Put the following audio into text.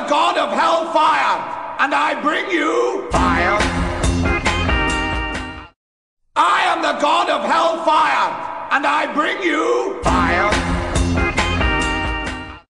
the god of hellfire, and I bring you fire. I am the god of hellfire, and I bring you.